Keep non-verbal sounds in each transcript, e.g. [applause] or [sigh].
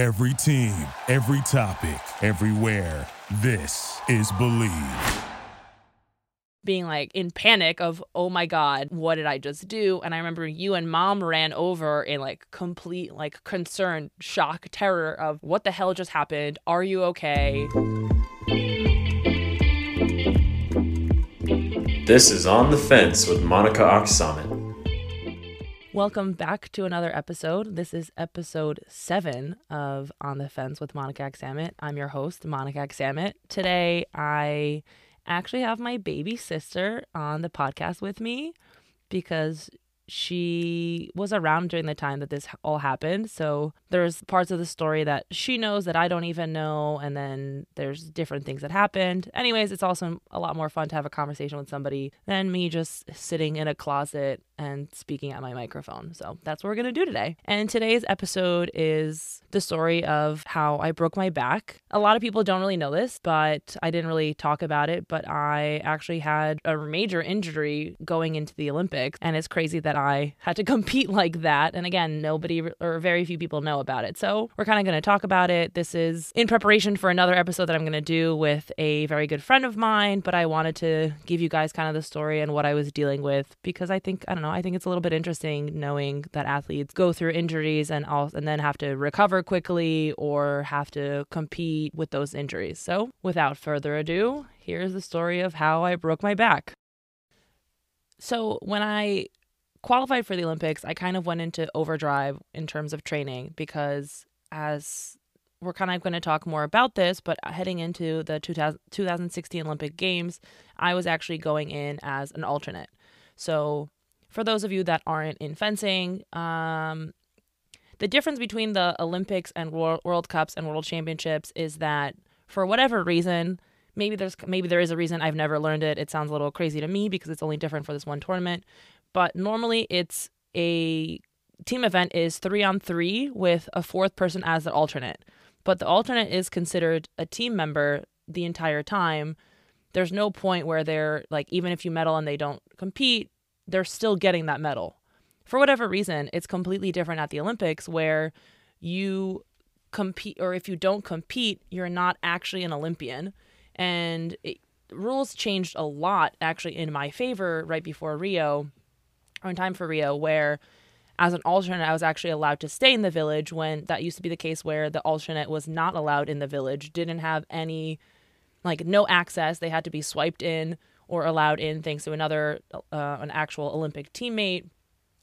Every team, every topic, everywhere. This is Believe. being like in panic of oh my god what did i just do and i remember you and mom ran over in like complete like concern shock terror of what the hell just happened are you okay This is On the Fence with Monica Aksamit. Welcome back to another episode this is episode seven of on the fence with monica Aksamit. i'm your host monica Aksamit. today i actually have my baby sister on the podcast with me because she was around during the time that this all happened. So there's parts of the story that she knows that I don't even know. And then there's different things that happened. Anyways, it's also a lot more fun to have a conversation with somebody than me just sitting in a closet and speaking at my microphone. So that's what we're going to do today. And today's episode is the story of how I broke my back. A lot of people don't really know this, but I didn't really talk about it. But I actually had a major injury going into the Olympics. And it's crazy that I had to [laughs] compete like that. And again, nobody or very few people know about it. So we're kind of going to talk about it. This is in preparation for another episode that I'm going to do with a very good friend of mine. But I wanted to give you guys kind of the story and what I was dealing with because I think, I don't know, I think it's a little bit interesting knowing that athletes go through injuries and all, and then have to recover quickly or have to compete with those injuries. So without further ado, here's the story of how I broke my back. So when I qualified for the Olympics, I kind of went into overdrive in terms of training because as we're kind of going to talk more about this, but heading into the 2000, 2016 Olympic Games, I was actually going in as an alternate. So, for those of you that aren't in fencing, um, the difference between the Olympics and World, World Cups and World Championships is that for whatever reason, maybe there's maybe there is a reason I've never learned it. It sounds a little crazy to me because it's only different for this one tournament, but normally it's a team event is 3 on 3 with a fourth person as the alternate. But the alternate is considered a team member the entire time. There's no point where they're like even if you medal and they don't compete, they're still getting that medal. For whatever reason, it's completely different at the Olympics where you compete or if you don't compete, you're not actually an Olympian. And it, rules changed a lot actually in my favor right before Rio or in time for Rio where as an alternate I was actually allowed to stay in the village when that used to be the case where the alternate was not allowed in the village didn't have any like no access. They had to be swiped in or allowed in thanks to another uh, an actual Olympic teammate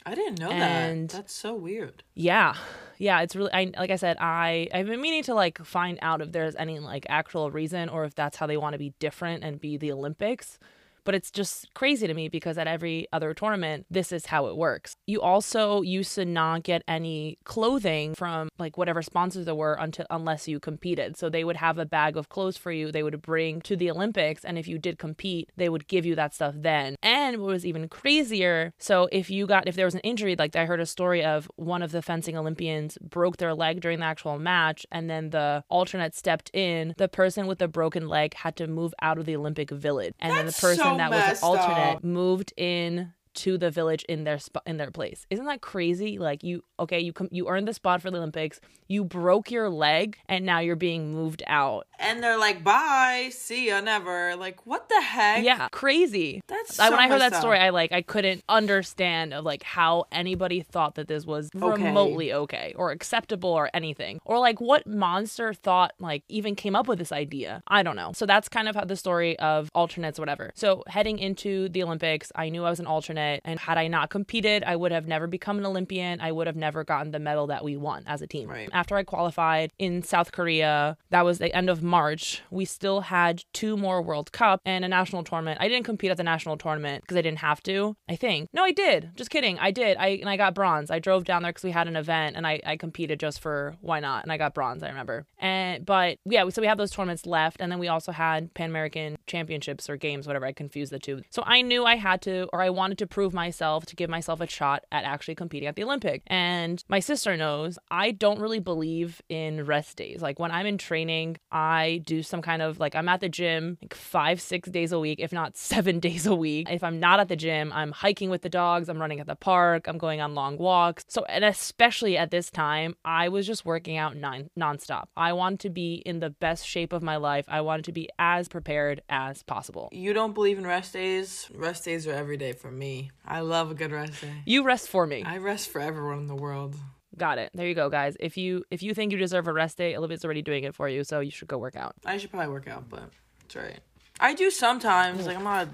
I didn't know And- that. That's so weird. yeah yeah it's really I like I said I I've been meaning to like find out if there's any like actual reason or if that's how they want to be different and be the Olympics but it's just crazy to me because at every other tournament this is how it works. You also used to not get any clothing from like whatever sponsors there were until unless you competed. So they would have a bag of clothes for you they would bring to the olympics and if you did compete they would give you that stuff then. And what was even crazier so if you got if there was an injury like i heard a story of one of the fencing olympians broke their leg during the actual match and then the alternate stepped in. The person with the broken leg had to move out of the olympic village and then the person so that was an alternate up. moved in to the village in their spot in their place. Isn't that crazy? Like you okay, you com- you earned the spot for the Olympics. You broke your leg and now you're being moved out. And they're like, bye, see ya, never. Like, what the heck? Yeah, crazy. That's I, when I heard that messed story. I like I couldn't understand of like how anybody thought that this was Okay. remotely okay or acceptable or anything. Or like what monster thought like even came up with this idea. I don't know. So that's kind of how the story of alternates whatever. So heading into the Olympics, I knew I was an alternate and had I not competed, I would have never become an Olympian. I would have never gotten the medal that we won as a team. Right. After I qualified in South Korea, that was the end of March. We still had two more World Cup and a national tournament. I didn't compete at the national tournament because I didn't have to. I think. No, I did. Just kidding. I did. I and I got bronze. I drove down there because we had an event and I, I competed just for why not? And I got bronze. I remember. And but yeah, so we have those tournaments left, and then we also had Pan American Championships or games, whatever. I confused the two. So I knew I had to, or I wanted to prove myself, to give myself a shot at actually competing at the Olympic. And my sister knows I don't really believe in rest days. Like when I'm in training, I do some kind of like I'm at the gym like five, six days a week, if not [laughs] seven days a week. If I'm not at the gym, I'm hiking with the dogs, I'm running at the park, I'm going on long walks. So, and especially at this time, I was just working out non- nonstop. I wanted to be in the best shape of my life. I wanted to be as prepared as possible. You don't believe in rest days? Rest days are every day for me. I love a good rest day. You rest for me. I rest for everyone in the world. Got it. There you go, guys. If you if you think you deserve a rest day, Olivia's already doing it for you, so you should go work out. I should probably work out, but it's alright. I do sometimes. Like I'm not a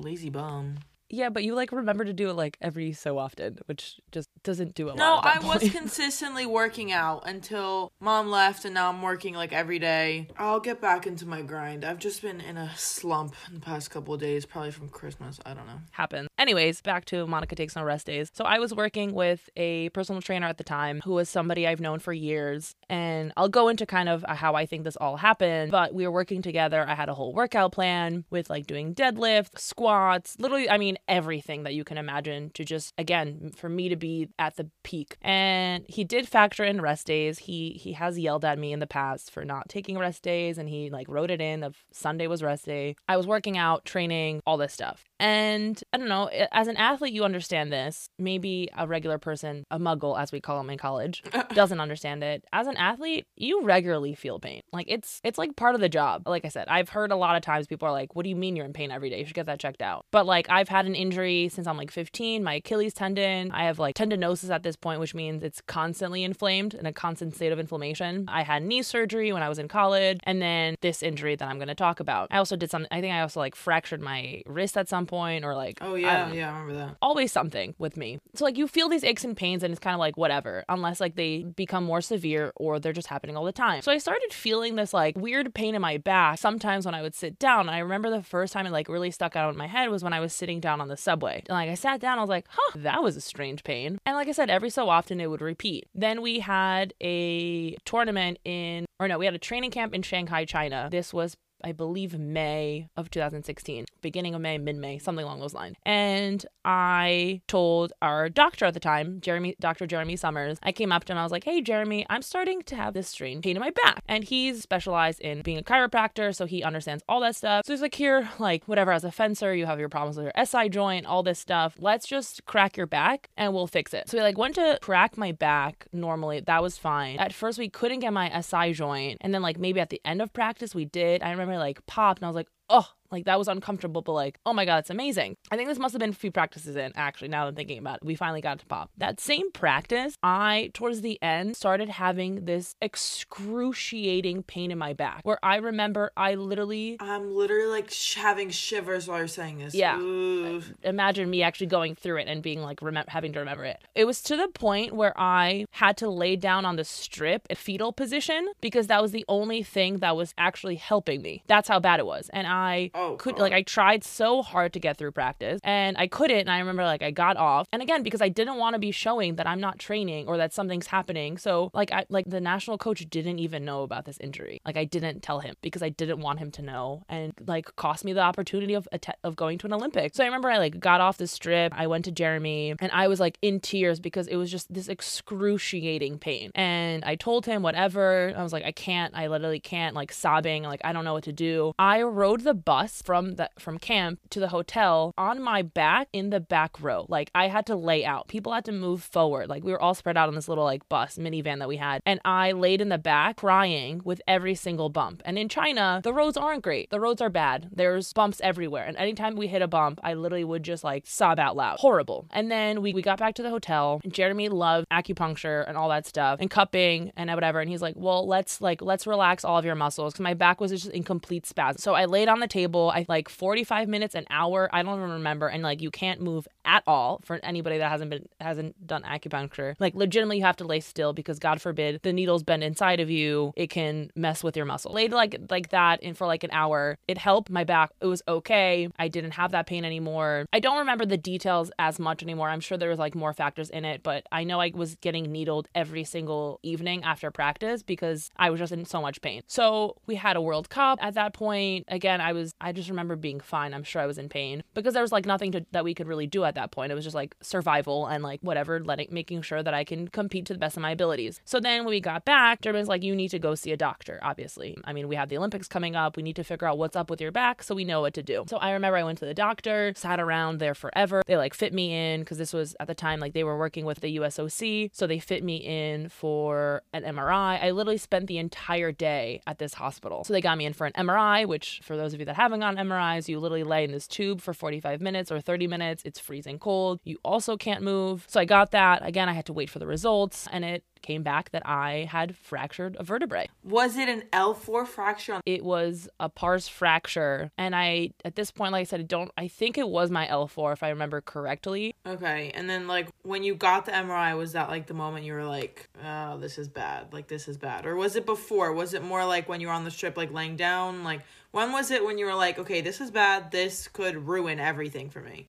lazy bum. Yeah, but you like remember to do it like every so often, which just doesn't do a No, I was [laughs] consistently working out until mom left, and now I'm working like every day. I'll get back into my grind. I've just been in a slump in the past couple of days, probably from Christmas. I don't know. happen. Anyways, back to Monica takes no rest days. So I was working with a personal trainer at the time who was somebody I've known for years, and I'll go into kind of how I think this all happened. But we were working together. I had a whole workout plan with like doing deadlift, squats, literally, I mean everything that you can imagine to just again for me to be at the peak. And he did factor in rest days. He he has yelled at me in the past for not taking rest days, and he like wrote it in of Sunday was rest day. I was working out, training, all this stuff. And I don't know, as an athlete, you understand this. Maybe a regular person, a muggle, as we call them in college, [laughs] doesn't understand it. As an athlete, you regularly feel pain. Like it's it's like part of the job. Like I said, I've heard a lot of times people are like, "What do you mean you're in pain every day? You should get that checked out." But like I've had an injury since I'm like 15, my Achilles tendon. I have like tendinosis at this point, which means it's constantly inflamed in a constant state of inflammation. I had knee surgery when I was in college, and then this injury that I'm going to talk about. I also did some. I think I also like fractured my wrist at some point, or like Oh yeah, don't yeah, I remember that. always something with me. So like you feel these aches and pains and it's kind of like whatever, unless like they become more severe or they're just happening all the time. So I started feeling this like weird pain in my back sometimes when I would sit down. I remember the first time it like really stuck out in my head was when I was sitting down on the subway. And like I sat down, I was like, huh, that was a strange pain. And like I said, every so often it would repeat. Then we had a tournament in or no, we had a training camp in Shanghai, China. This was I believe May of 2016, beginning of May, mid May, something along those lines. And I told our doctor at the time, Jeremy, Dr. Jeremy Summers, I came up to him. I was like, "Hey, Jeremy, I'm starting to have this strange pain in my back." And he's specialized in being a chiropractor, so he understands all that stuff. So he's like, "Here, like whatever. As a fencer, you have your problems with your SI joint, all this stuff. Let's just crack your back, and we'll fix it." So we like went to crack my back. Normally, that was fine. At first, we couldn't get my SI joint, and then like maybe at the end of practice, we did. I remember like popped, and I was like, "Oh." Like that was uncomfortable, but like, oh my god, it's amazing. I think this must have been a few practices in, actually, now that I'm thinking about it. We finally got it to pop. That same practice, I, towards the end, started having this excruciating pain in my back where I remember I literally I'm literally like sh- having shivers while you're saying this. Yeah. Ooh. imagine me actually going through it and being like remem- having to remember it. It was to the point where I had to lay down on the strip in fetal position because that was the only thing that was actually helping me. That's how bad it was. And I Oh, could God. like I tried so hard to get through practice and I couldn't and I remember like I got off. And again because I didn't want to be showing that I'm not training or that something's happening. So like I like the national coach didn't even know about this injury. Like I didn't tell him because I didn't want him to know and like cost me the opportunity of of going to an Olympic. So I remember I like got off the strip. I went to Jeremy and I was like in tears because it was just this excruciating pain. And I told him whatever. I was like I can't. I literally can't like sobbing like I don't know what to do. I rode the bus from the from camp to the hotel on my back in the back row. Like I had to lay out. People had to move forward. Like we were all spread out on this little like bus minivan that we had. And I laid in the back crying with every single bump. And in China, the roads aren't great. The roads are bad. There's bumps everywhere. And anytime we hit a bump, I literally would just like sob out loud. Horrible. And then we, we got back to the hotel. Jeremy loved acupuncture and all that stuff and cupping and whatever. And he's like, well, let's like, let's relax all of your muscles. Cause my back was just in complete spasm. So I laid on the table. I like 45 minutes, an hour. I don't even remember. And like, you can't move at all for anybody that hasn't been, hasn't done acupuncture. Like legitimately you have to lay still because God forbid the needles bend inside of you. It can mess with your muscle. Laid like, like that in for like an hour. It helped my back. It was okay. I didn't have that pain anymore. I don't remember the details as much anymore. I'm sure there was like more factors in it, but I know I was getting needled every single evening after practice because I was just in so much pain. So we had a World Cup at that point. Again, I was I just remember being fine. I'm sure I was in pain because there was like nothing to, that we could really do at that point. It was just like survival and like whatever, letting making sure that I can compete to the best of my abilities. So then when we got back, German's like, you need to go see a doctor. Obviously, I mean we have the Olympics coming up. We need to figure out what's up with your back so we know what to do. So I remember I went to the doctor, sat around there forever. They like fit me in because this was at the time like they were working with the USOC, so they fit me in for an MRI. I literally spent the entire day at this hospital. So they got me in for an MRI, which for those of you that haven't gotten MRIs, you literally lay in this tube for 45 minutes or 30 minutes. It's freezing cold. You also can't move. So I got that. Again, I had to wait for the results and it came back that I had fractured a vertebrae. Was it an L4 fracture? It was a pars fracture. And I, at this point, like I said, I don't, I think it was my L4 if I remember correctly. Okay. And then, like, when you got the MRI, was that like the moment you were like, oh, this is bad? Like, this is bad? Or was it before? Was it more like when you were on the strip, like laying down? Like, when was it when you were like, okay, this is bad. This could ruin everything for me?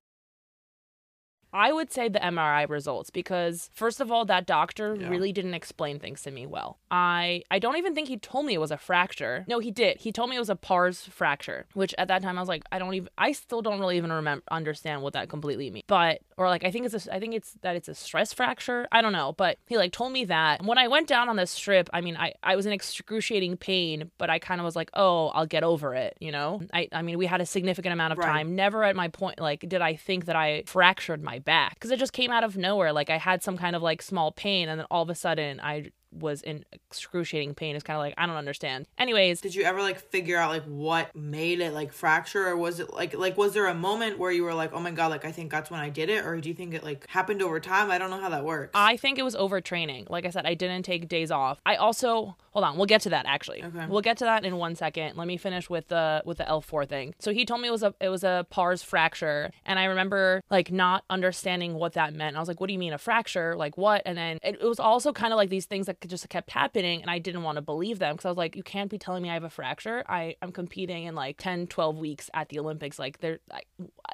I would say the MRI results because first of all that doctor Yeah. really didn't explain things to me well. I I don't even think he told me it was a fracture. No, he did. He told me it was a pars fracture, which at that time I was like I don't even I still don't really even remember understand what that completely means. But or like I think it's a, I think it's that it's a stress fracture. I don't know, but he like told me that. When I went down on the strip, I mean I I was in excruciating pain, but I kind of was like, "Oh, I'll get over it," you know? I I mean, we had a significant amount of Right. time never at my point like did I think that I fractured my back because it just came out of nowhere. Like I had some kind of like small pain, and then all of a sudden I was in excruciating pain. It's kind of like I don't understand. Anyways, Did you ever like figure out like what made it like fracture or was it like like was there a moment where you were like, "Oh my god, like I think that's when I did it?" or do you think it like happened over time? I don't know how that works. I think it was overtraining. Like I said, I didn't take days off. I also hold on, we'll get to that actually. Okay. We'll get to that in one second. Let me finish with the with the L four thing. So he told me it was a it was a pars fracture, and I remember like not understanding what that meant. I was like, "What do you mean a fracture? Like what?" And then it, it was also kind of like these things that just kept happening, and I didn't want to believe them because I was like, "You can't be telling me I have a fracture. I I'm competing in like 10, 12 weeks at the Olympics. Like there,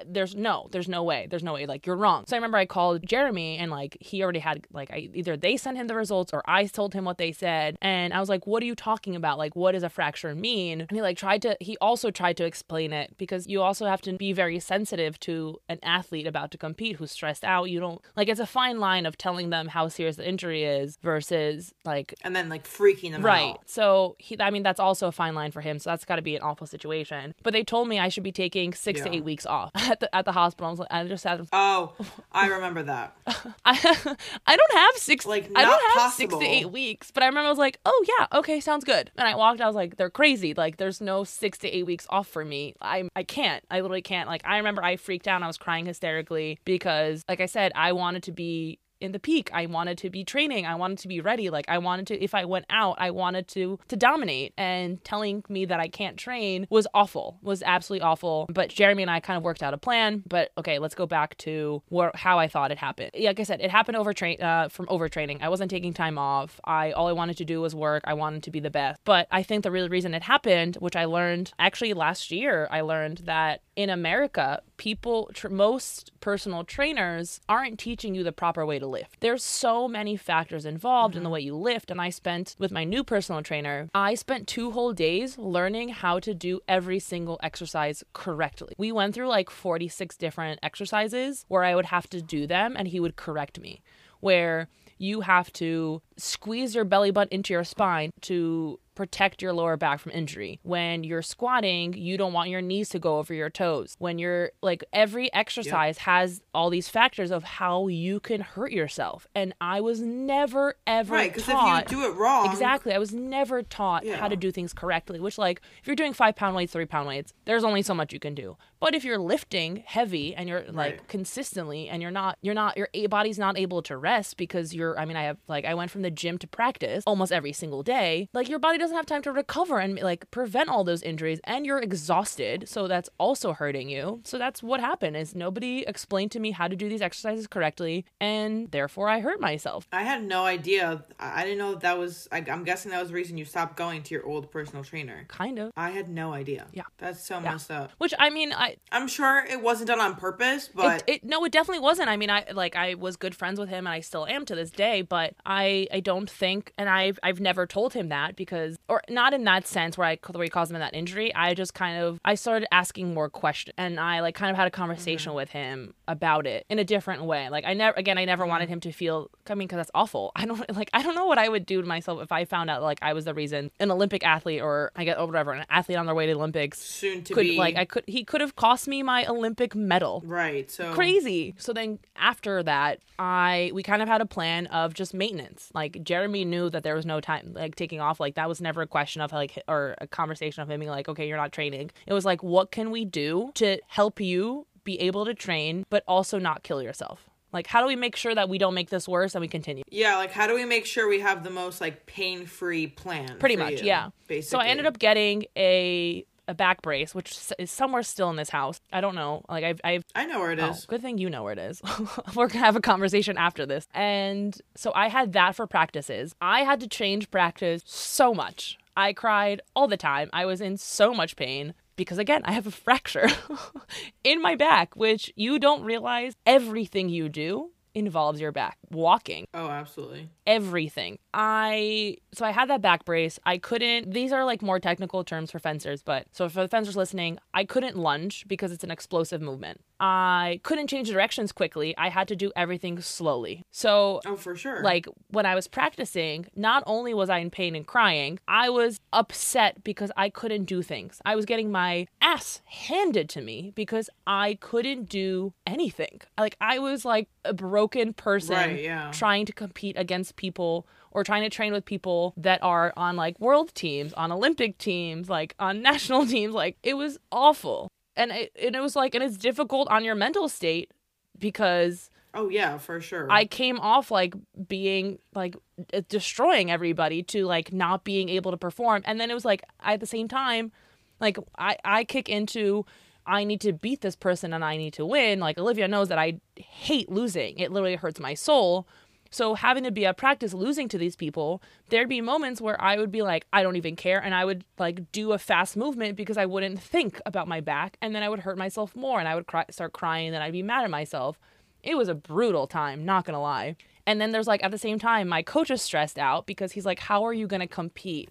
there's no, there's no way, there's no way. Like you're wrong." So I remember I called Jeremy, and like he already had like I either they sent him the results or I told him what they said, and I was like, "What are you talking about? Like what does a fracture mean?" And he like tried to, he also tried to explain it because you also have to be very sensitive to an athlete about to compete who's stressed out. You don't like it's a fine line of telling them how serious the injury is versus like and then like freaking them Right. out. Right. So he, I mean, that's also a fine line for him. So that's got to be an awful situation. But they told me I should be taking six to eight weeks off [laughs] [laughs] at the at the hospital. I was like, I just had, Oh, I remember that. [laughs] I, [laughs] I don't have six, Like, I don't have six to eight weeks. But I remember I was like, oh yeah, okay, sounds good. And I walked. I was like, they're crazy. Like, there's no six to eight weeks off for me. I, I can't. I literally can't. Like, I remember I freaked out. and I was crying hysterically because, like I said, I wanted to be in the peak. I wanted to be training. I wanted to be ready. Like I wanted to if I went out, I wanted to to dominate. And telling me that I can't train was awful. Was absolutely awful. But Jeremy and I kind of worked out a plan. But okay, let's go back to where how I thought it happened. Like I said, it happened over train uh, from overtraining. I wasn't taking time off. I all I wanted to do was work. I wanted to be the best. But I think the real reason it happened, which I learned actually last year, I learned that in America, people, tr- most personal trainers aren't teaching you the proper way to lift. There's so many factors involved in the mm-hmm. way you lift. And I spent, with my new personal trainer, I spent two whole days learning how to do every single exercise correctly. We went through like 46 different exercises where I would have to do them and he would correct me. Where you have to squeeze your belly button into your spine to protect your lower back from injury. When you're squatting, you don't want your knees to go over your toes. When you're like every exercise has all these factors of how you can hurt yourself. And I was never ever Right, because if you do it wrong, Exactly. I was never taught how to do things correctly, which, like, if you're doing five pound weights, three pound weights, there's only so much you can do. But if you're lifting heavy and you're like Right. consistently and you're not, you're not, your body's not able to rest because you're, I mean, I have, like, I went from the gym to practice almost every single day. Like, your body doesn't have time to recover and, like, prevent all those injuries and you're exhausted. So that's also hurting you. So that's what happened is nobody explained to me how to do these exercises correctly. And therefore I hurt myself. I had no idea. I didn't know that, was. I, I'm guessing that was the reason you stopped going to your old personal trainer. Kind of. I had no idea. Yeah. that's so messed up. Which I mean, I I'm sure it wasn't done on purpose, but it, it no it definitely wasn't i mean i like i was good friends with him and i still am to this day but i I don't think, and I've I've never told him that because, or not in that sense where I where he caused him that injury. I just kind of I started asking more questions, and I like kind of had a conversation mm-hmm. with him about it in a different way. Like I never, again, I never wanted mm-hmm. him to feel. I mean, because that's awful. [laughs] I don't like I don't know what I would do to myself if I found out like I was the reason an Olympic athlete or I get or whatever an athlete on their way to Olympics Soon to could be like I could he could have cost me my Olympic medal right. So crazy. So then after that, I we kind of had a plan of just maintenance. Like Jeremy knew that there was no time like taking off. Like that was never a question of like or a conversation of him being like, okay, you're not training. It was like, what can we do to help you be able to train, but also not kill yourself? Like, how do we make sure that we don't make this worse and we continue? Yeah, like how do we make sure we have the most like pain free plan? Pretty much, you, yeah. Basically. So I ended up getting a a back brace, which is somewhere still in this house. I don't know. Like I've I've I know where it oh, is. Oh, good thing you know where it is. [laughs] We're gonna have a conversation after this. And so I had that for practices. I had to change practice so much. I cried all the time. I was in so much pain because again, I have a [laughs] fracture [laughs] in my back, which you don't realize everything you do involves your back. Walking, Oh, absolutely. everything. I so I had that back brace. I couldn't these are like more technical terms for fencers, but so for the fencers listening, I couldn't lunge because it's an explosive movement. I couldn't change directions quickly. I had to do everything slowly. So Oh, for sure. like when I was practicing, not only was I in pain and crying, I was upset because I couldn't do things. I was getting my ass handed to me because I couldn't do anything. Like I was like a broken person Right, yeah. trying to compete against people or trying to train with people that are on like world teams, on Olympic teams, like on [laughs] national teams. Like it was awful. And it, and it was like, and it's difficult on your mental state because oh yeah, for sure. I came off like being like destroying everybody to like not being able to perform. And then it was like at the same time, like I I kick into I need to beat this person and I need to win. Like Olivia knows that I hate losing. It literally hurts my soul. So having to be at practice losing to these people, there'd be moments where I would be like, I don't even care, and I would like do a fast movement because I wouldn't think about my back, and then I would hurt myself more, and I would cry, start crying, and I'd be mad at myself. It was a brutal time, not gonna lie. And then there's like at the same time, my coach is stressed out because he's like, How are you gonna compete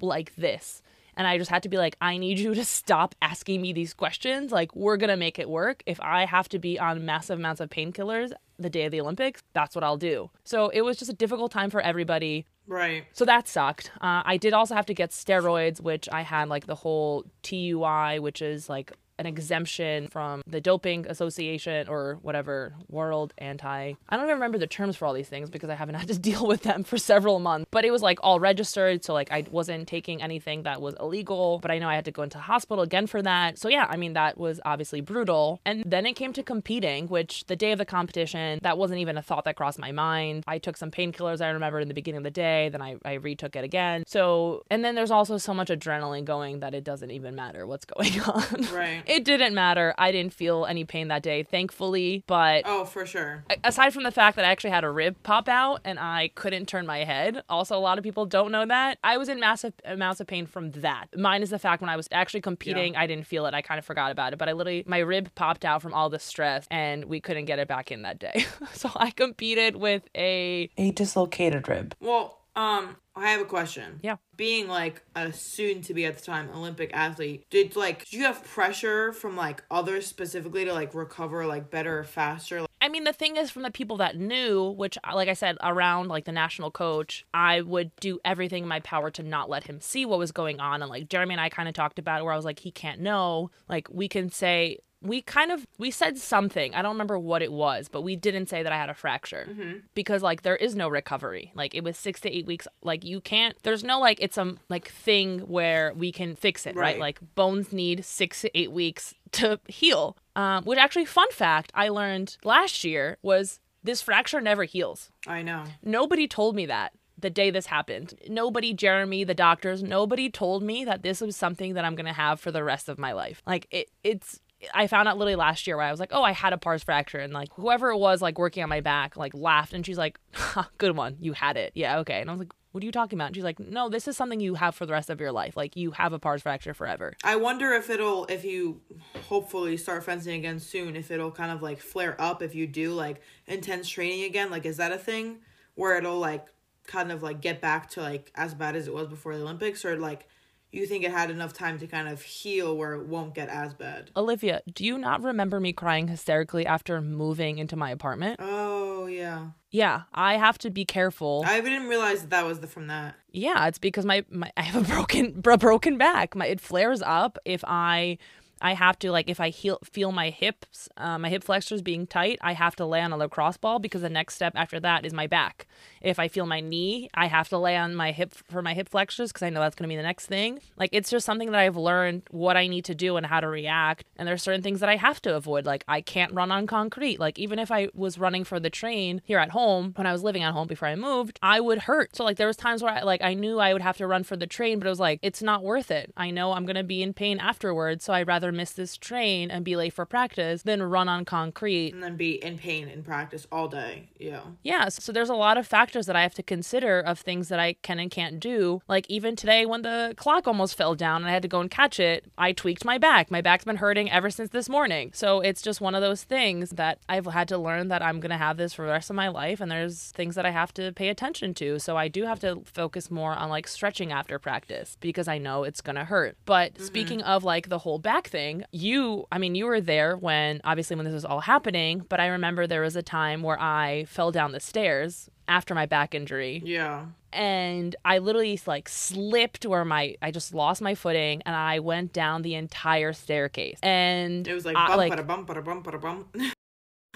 like this? And I just had to be like, I need you to stop asking me these questions. Like, we're gonna make it work. If I have to be on massive amounts of painkillers the day of the Olympics, that's what I'll do. So it was just a difficult time for everybody. right. So that sucked. Uh, I did also have to get steroids, which I had like the whole TUI, which is like an exemption from the doping association or whatever world anti i don't even remember the terms for all these things because i haven't [laughs] had to deal with them for several months but it was like all registered so like i wasn't taking anything that was illegal but i know i had to go into hospital again for that. So yeah i mean that was obviously brutal. And then it came to competing which the day of the competition that wasn't even a thought that crossed my mind. I took some painkillers i remember in the beginning of the day then i, I retook it again. So and then there's also so much adrenaline going that it doesn't even matter what's [laughs] going on. Right. It didn't matter. I didn't feel any pain that day, thankfully. But Oh, for sure. aside from the fact that I actually had a rib pop out and I couldn't turn my head, also a lot of people don't know that. I was in massive amounts of pain from that. Mine is the fact when I was actually competing, I didn't feel it. I kind of forgot about it, but I literally my rib popped out from all the stress and we couldn't get it back in that day. [laughs] so I competed with a a dislocated rib. Well, um, I have a question. Yeah. Being like a soon to be at the time Olympic athlete, did like did you have pressure from like others specifically to like recover like better or faster? I mean, the thing is, from the people that knew, which, like I said, around like the national coach, I would do everything in my power to not let him see what was going on. And like Jeremy and I kind of talked about it, where I was like, he can't know. Like, we can say, we kind of we said something i don't remember what it was but we didn't say that i had a fracture because like there is no recovery like it was six to eight weeks like you can't there's no like it's a like thing where we can fix it right, Right. like bones need six to eight weeks to heal um which actually fun fact i learned last year was this fracture never heals I know. Nobody told me that the day this happened. Nobody, Jeremy, the doctors, nobody told me that this was something that I'm gonna have for the rest of my life. Like it, it's. I found out literally last year where I was like, oh, I had a pars fracture, and like whoever it was, like working on my back, like laughed, and she's like, [laughs] good one, you had it, yeah, okay. And I was like, what are you talking about? And she's like, no, this is something you have for the rest of your life. Like you have a pars fracture forever. I wonder if it'll if you hopefully start fencing again soon, if it'll kind of like flare up if you do like intense training again. Like is that a thing where it'll like kind of like get back to like as bad as it was before the Olympics, or like you think it had enough time to kind of heal where it won't get as bad? Olivia, do you not remember me crying hysterically after moving into my apartment? Oh yeah, Yeah, I have to be careful. I didn't realize that that was the from that. Yeah, it's because my, my [laughs] I have a broken a broken back. My it flares up if I I have to like if I feel my hips, uh, my hip flexors being tight, I have to lay on a lacrosse ball because the next step after that is my back. If I feel my knee, I have to lay on my hip for my hip flexors because I know that's going to be the next thing. Like it's just something that I've learned what I need to do and how to react. And there's certain things that I have to avoid. Like I can't run on concrete. Like even if I was running for the train here at home when I was living at home before I moved, I would hurt. So like there was times where I like I knew I would have to run for the train, but it was like it's not worth it. I know I'm going to be in pain afterwards, so I'd rather miss this train and be late for practice than run on concrete And then be in pain in practice all day. Yeah. yeah, so there's a lot of factors that I have to consider of things that I can and can't do. Like even today when the clock almost fell down and I had to go and catch it, I tweaked my back. My back's been hurting ever since this morning. So it's just one of those things that I've had to learn that I'm going to have this for the rest of my life and there's things that I have to pay attention to. So I do have to focus more on like stretching after practice because I know it's going to hurt. But mm-hmm. speaking of like the whole back thing, you, I mean, you were there when obviously when this was all happening, but I remember there was a time where I fell down the stairs after my back injury Yeah. and I literally like slipped where my I just lost my footing and I went down the entire staircase. And It was like I, bump, like like, bump, bump, bump, bump.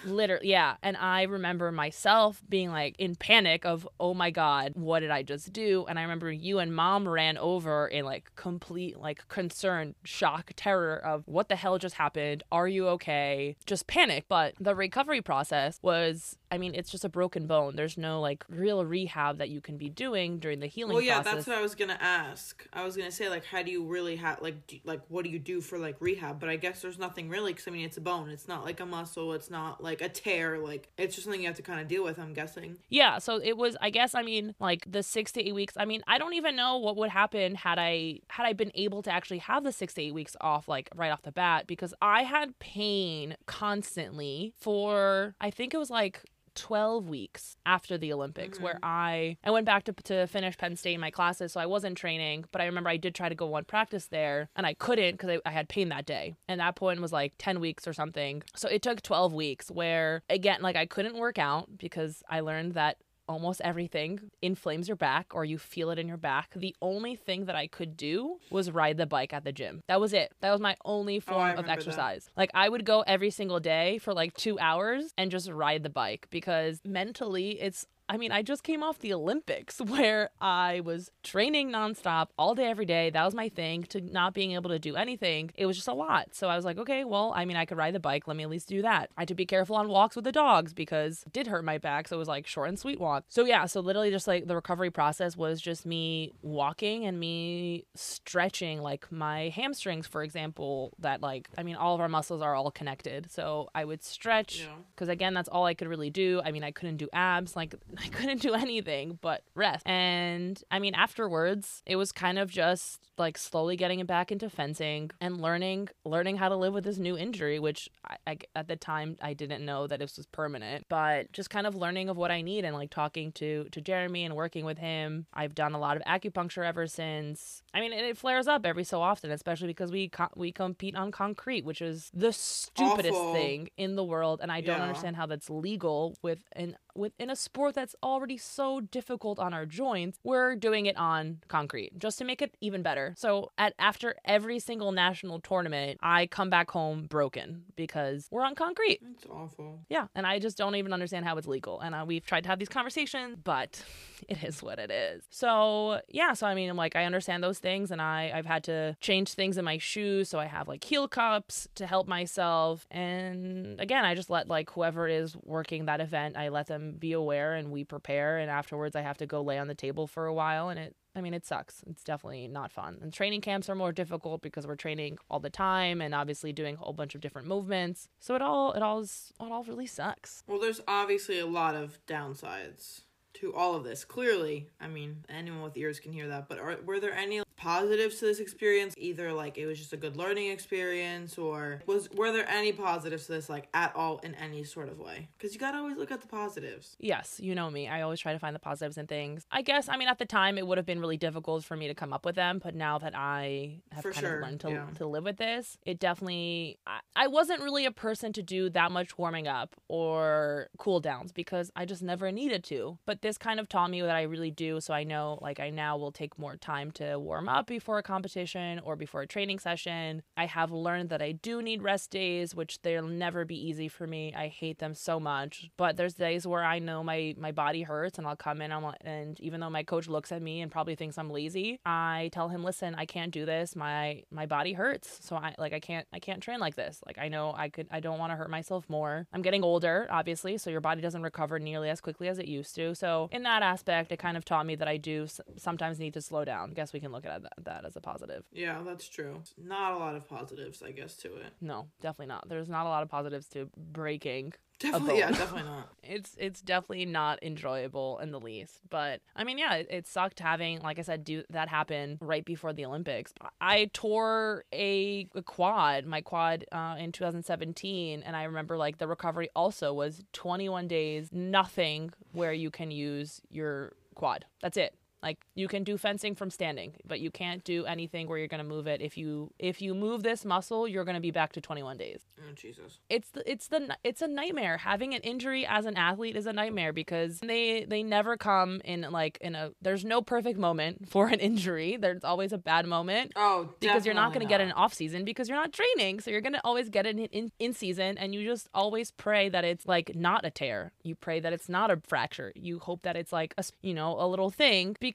Literally yeah and i remember myself being like in panic of oh my god what did i just do and i remember you and mom ran over in like complete like concern shock terror of what the hell just happened are you okay just panic but the recovery process was i mean it's just a broken bone there's no like real rehab that you can be doing during the healing Well, yeah, process that's what I was gonna ask. I was gonna say like, how do you really have like, do, like, what do you do for like rehab? But I guess there's nothing really, because I mean, it's a bone. It's not like a muscle. It's not like a tear. Like, it's just something you have to kind of deal with. I'm guessing. Yeah, so it was I guess I mean like the 6 to 8 weeks. I mean, I don't even know what would happen had I had I been able to actually have the 6 to 8 weeks off like right off the bat because I had pain constantly for I think it was like 12 weeks after the Olympics where mm-hmm. I I went back to to finish Penn State in my classes so I wasn't training but I remember I did try to go one practice there and I couldn't because I, I had pain that day. And that point was like 10 weeks or something. So it took 12 weeks where again like I couldn't work out because I learned that almost everything inflames your back or you feel it in your back. The only thing that I could do was ride the bike at the gym. That was it. That was my only oh, form of remember that. exercise. Like I would go every single day for like 2 hours and just ride the bike because mentally it's I mean, I just came off the Olympics [laughs] where I was training nonstop all day, every day. That was my thing to not being able to do anything. It was just a lot. So I was like, okay, well, I mean, I could ride the bike. Let me at least do that. I had to be careful on walks with the dogs because it did hurt my back. So it was like short and sweet walk. So yeah, so literally just like the recovery process was just me walking and me stretching like my hamstrings, for example, that like, I mean, all of our muscles are all connected. So I would stretch Yeah. because again that's all i could really do i mean i couldn't do abs like i couldn't do anything but rest and i mean afterwards it was kind of just like slowly getting it back into fencing and learning learning how to live with this new injury which I, I at the time i didn't know that this was permanent but just kind of learning of what i need and like talking to to jeremy and working with him i've done a lot of acupuncture ever since i mean it flares up every so often especially because we co- we compete on concrete which is the stupidest Awful. thing in the world and I don't Yeah. understand how that's legal with an within a sport that's already so difficult on our joints. We're doing it on concrete just to make it even better. So at after every single national tournament, I come back home broken because we're on concrete. It's awful. Yeah, and I just don't even understand how it's legal. And uh, we've tried to have these conversations, but [laughs] it is what it is. So yeah, so I mean, I'm like, I understand those things, and I I've had to change things in my shoes, so I have like heel cups to help myself. And again, I just let like whoever is working that event, I let them be aware, and we prepare. And afterwards, I have to go lay on the table for a while, and it I mean, it sucks. It's definitely not fun. And training camps are more difficult because we're training all the time and obviously doing a whole bunch of different movements. So it all it all is it all really sucks. Well, there's obviously a lot of downsides to all of this. Clearly, I mean, anyone with ears can hear that. But are, were there any positives to this experience? Either like it was just a good learning experience, or was were there any positives to this like at all in any sort of way? Because you gotta always look at the positives. Yes, you know me. I always try to find the positives in things. I guess, I mean, at the time, it would have been really difficult for me to come up with them, but now that I have For kind sure, of learned to, yeah. to live with this, it definitely, I, I wasn't really a person to do that much warming up or cool downs because I just never needed to. But this kind of taught me that I really do. So I know, like, I now will take more time to warm up before a competition or before a training session. I have learned that I do need rest days, which they'll never be easy for me. I hate them so much. But there's days where I know my my body hurts and I'll come in like- and even though my coach looks at me and probably thinks I'm lazy, I tell him, "Listen, I can't do this. My my body hurts. So I like I can't I can't train like this. Like I know I could I don't want to hurt myself more. I'm getting older, obviously, so your body doesn't recover nearly as quickly as it used to. So in that aspect, it kind of taught me that I do sometimes need to slow down. I guess we can look at that, that as a positive. Yeah, that's true. Not a lot of positives, I guess, to it. No, definitely not. There's not a lot of positives to breaking Definitely, yeah, definitely not. [laughs] it's it's definitely not enjoyable in the least but i mean yeah it, it sucked having like i said do that happen right before the olympics. I tore a, a quad my quad uh, in 2017 and i remember like the recovery also was 21 days nothing where you can use your quad. That's it like you can do fencing from standing but you can't do anything where you're going to move it. If you if you move this muscle you're going to be back to 21 days. Oh Jesus. it's the it's the it's a nightmare. Having an injury as an athlete is a nightmare because they they never come in like in a there's no perfect moment [laughs] for an injury. There's always a bad moment Oh, because you're not going to get an off season because you're not training. So you're going to always get it in, in in season and you just always pray that it's like not a tear. You pray that it's not a fracture. You hope that it's like a you know a little thing because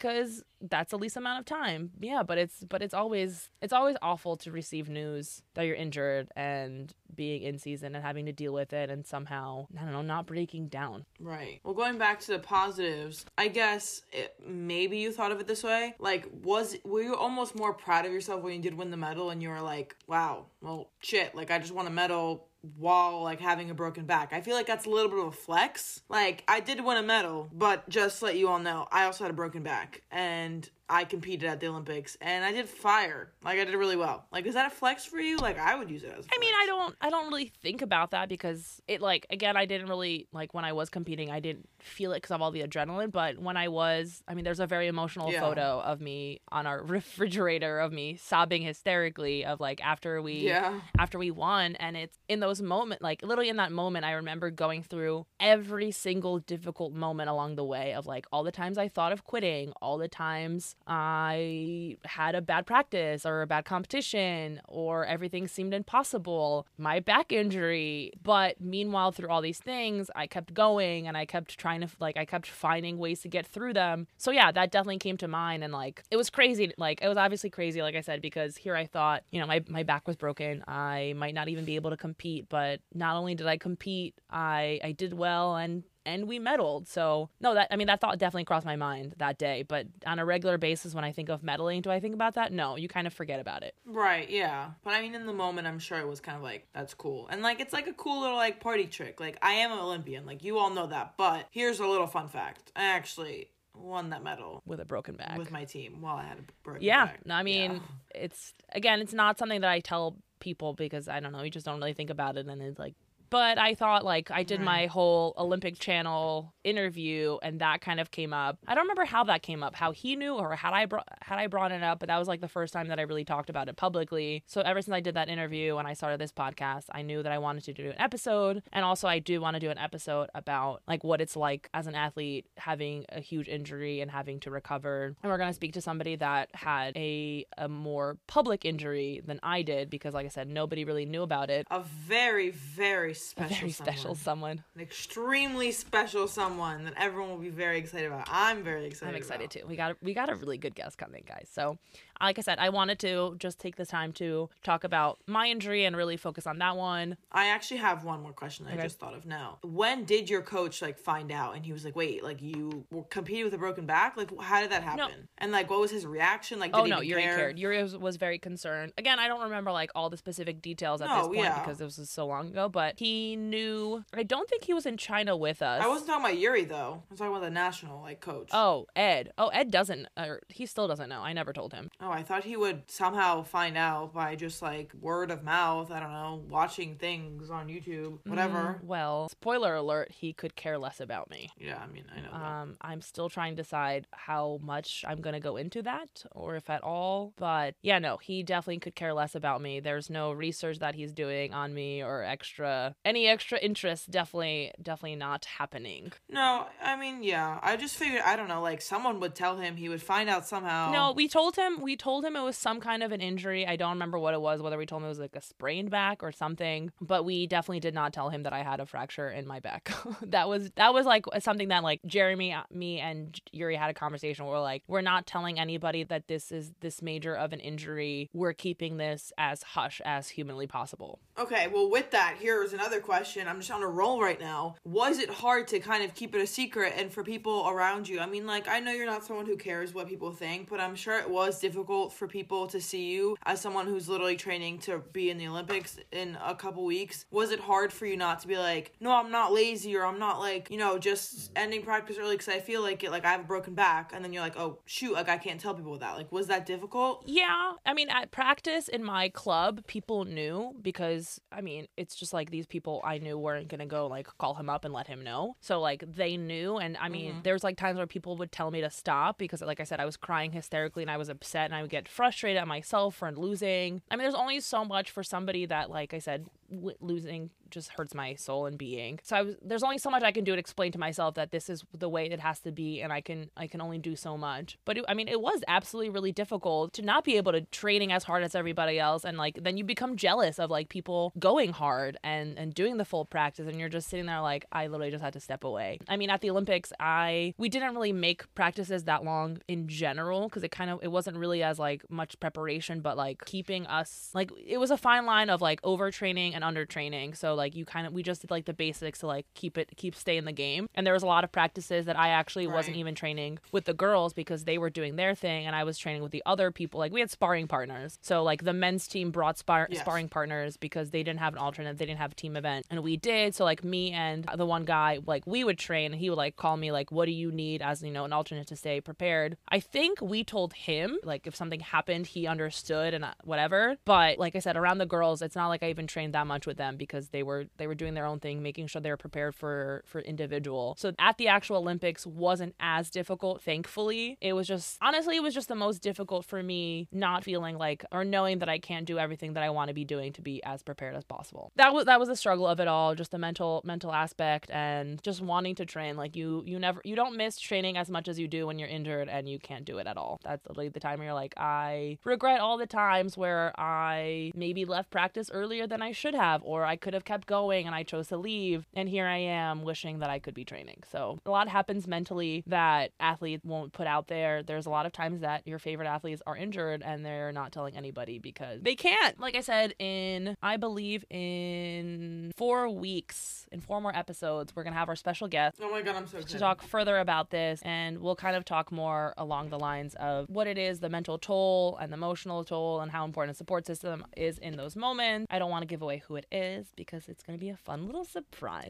that's the least amount of time yeah but it's but it's always it's always awful to receive news that you're injured and being in season and having to deal with it and somehow i don't know not breaking down Right. Well, going back to the positives, I guess it, maybe you thought of it this way. Like, was were you almost more proud of yourself when you did win the medal, and you were like, "Wow, well, shit! Like, I just won a medal." While like having a broken back. I feel like that's a little bit of a flex. Like I did win a medal, but just let you all know, I also had a broken back and I competed at the Olympics and I did fire. Like I did really well. Like is that a flex for you? Like I would use it as a I mean. I don't I don't really think about that because it like again, I didn't really like when I was competing, I didn't feel it cuz of all the adrenaline, but when I was, I mean, there's a very emotional Yeah. photo of me on our [laughs] refrigerator of me sobbing hysterically of like after we Yeah. after we won and it's in those moments like literally in that moment I remember going through every single difficult moment along the way of like all the times I thought of quitting, all the times I had a bad practice or a bad competition or everything seemed impossible, my back injury, but meanwhile through all these things I kept going and I kept trying to like I kept finding ways to get through them. So yeah, that definitely came to mind. And like it was crazy. Like it was obviously crazy like I said because here I thought, you know, my my back was broken. I might not even be able to compete, but not only did I compete, I I did well and and we medaled. So no, that I mean that thought definitely crossed my mind that day. But on a regular basis, when I think of medaling, do I think about that? No, you kind of forget about it. Right, yeah. But I mean, in the moment, I'm sure it was kind of like, that's cool. And like, it's like a cool little like party trick. Like, I am an Olympian. Like, you all know that. But here's a little fun fact I actually won that medal With a broken back. with my team while I had a broken yeah, back. Yeah. I mean Yeah. it's again, it's not something that I tell people because I don't know, you just don't really think about it, and it's like. But I thought like I did my whole Olympic Channel interview, and that kind of came up. I don't remember how that came up, how he knew, or had I brought had I brought it up. But that was like the first time that I really talked about it publicly. So ever since I did that interview and I started this podcast, I knew that I wanted to do an episode, and also I do want to do an episode about like what it's like as an athlete having a huge injury and having to recover. And we're gonna speak to somebody that had a a more public injury than I did because, like I said, nobody really knew about it. A very, very special Very someone. special someone. An extremely special someone that everyone will be very excited about. I'm very excited I'm excited about. too. We got a, we got a really good guest coming, guys. So like I said, I wanted to just take this time to talk about my injury and really focus on that one. I actually have one more question that Okay. I just thought of now. When did your coach like find out and he was like, "Wait, like you were competing with a broken back? Like how did that happen?" And like what was his reaction? Like did oh he no, Yuri care? cared. Yuri was, was very concerned. Again, I don't remember like all the specific details at No, this point yeah. because this was so long ago. But he knew. I don't think he was in China with us. I wasn't talking about Yuri though. I was talking about the national like coach. Oh, Ed. Oh, Ed doesn't. Or he still doesn't know. I never told him. Oh, I thought he would somehow find out by just like word of mouth. I don't know, watching things on YouTube, whatever. Well, spoiler alert, he could care less about me. Yeah, I mean, I know. that. Um, I'm still trying to decide how much I'm going to go into that or if at all. But yeah, no, he definitely could care less about me. There's no research that he's doing on me or extra, any extra interest. Definitely, definitely not happening. No, I mean, yeah. I just figured, I don't know, like someone would tell him, he would find out somehow. No, we told him, we told him it was some kind of an injury. I don't remember what it was, whether we told him it was like a sprained back or something, but we definitely did not tell him that I had a fracture in my back. [laughs] that was, that was like something that like Jeremy, uh, me and Yuri had a conversation where like, we're not telling anybody that this is this major of an injury. We're keeping this as hush as humanly possible. Okay, well, with that, here's another question. I'm just on a roll right now. Was it hard to kind of keep it a secret and for people around you? I mean, like, I know you're not someone who cares what people think, but I'm sure it was difficult for people to see you as someone who's literally training to be in the Olympics in a couple weeks. Was it hard for you not to be like, no, I'm not lazy or I'm not like, you know, just ending practice early because I feel like it, like I have a broken back, and then you're like, oh, shoot, like I can't tell people that. Like, was that difficult? Yeah. I mean, at practice in my club, people knew because, I mean, it's just like these people I knew weren't going to go like call him up and let him know. So, like, they knew. And I mean, mm-hmm. there's like times where people would tell me to stop because, like I said, I was crying hysterically and I was upset and I would get frustrated at myself for losing. I mean, there's only so much for somebody that, like I said, w- losing just hurts my soul and being. So I was, there's only so much I can do to explain to myself that this is the way it has to be, and I can I can only do so much. But it, I mean, it was absolutely really difficult to not be able to training as hard as everybody else, and like then you become jealous of like people going hard and and doing the full practice, and you're just sitting there like I literally just had to step away. I mean, at the Olympics, I we didn't really make practices that long in general because it kind of it wasn't really as like much preparation, but like keeping us like it was a fine line of like overtraining and undertraining. So like you kind of we just did like the basics to like keep it keep stay in the game. And there was a lot of practices that I actually wasn't even training with the girls because they were doing their thing and I was training with the other people. Like we had sparring partners. So like the men's team brought spar- Yes. sparring partners because they didn't have an alternate, they didn't have a team event. And we did. So like me and the one guy, like we would train and he would like call me like what do you need as you know an alternate to stay prepared. I think we told him like if something happened, he understood and uh, whatever. But like I said, around the girls, it's not like I even trained that much with them because they were they were doing their own thing, making sure they were prepared for for individual. So at the actual Olympics wasn't as difficult, thankfully. It was just honestly, it was just the most difficult for me not feeling like or knowing that I can't do everything that I want to be doing to be as prepared as possible. That was that was the struggle of it all, just the mental mental aspect and just wanting to train. Like you you never you don't miss training as much as you do when you're injured and you can't do it at all. That's literally the time you're like, I regret all the times where I maybe left practice earlier than I should have, or I could have kept going and I chose to leave. And here I am wishing that I could be training. So a lot happens mentally that athletes won't put out there. There's a lot of times that your favorite athletes are injured and they're not telling anybody because they can't. Like I said, in I believe in four weeks, in four more episodes, we're gonna have our special guest Oh my god, I'm so to talk further about this and we'll kind of talk more along the lines of what it is the mental toll and the emotional toll and how important a support system is in those moments i don't want to give away who it is because it's going to be a fun little surprise.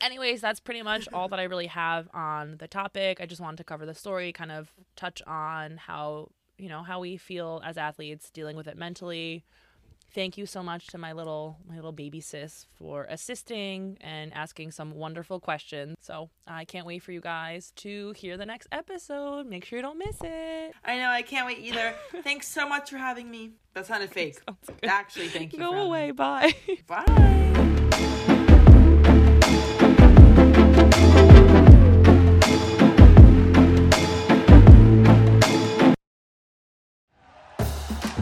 Anyways that's pretty much all that i really have on the topic. I just wanted to cover the story kind of touch on how you know how we feel as athletes dealing with it mentally thank you so much to my little my little baby sis for assisting and asking some wonderful questions so i can't wait for you guys to hear the next episode make sure you don't miss it I know, I can't wait either. [laughs] Thanks so much for having me. That sounded fake. Actually, thank you. go away bye Bye.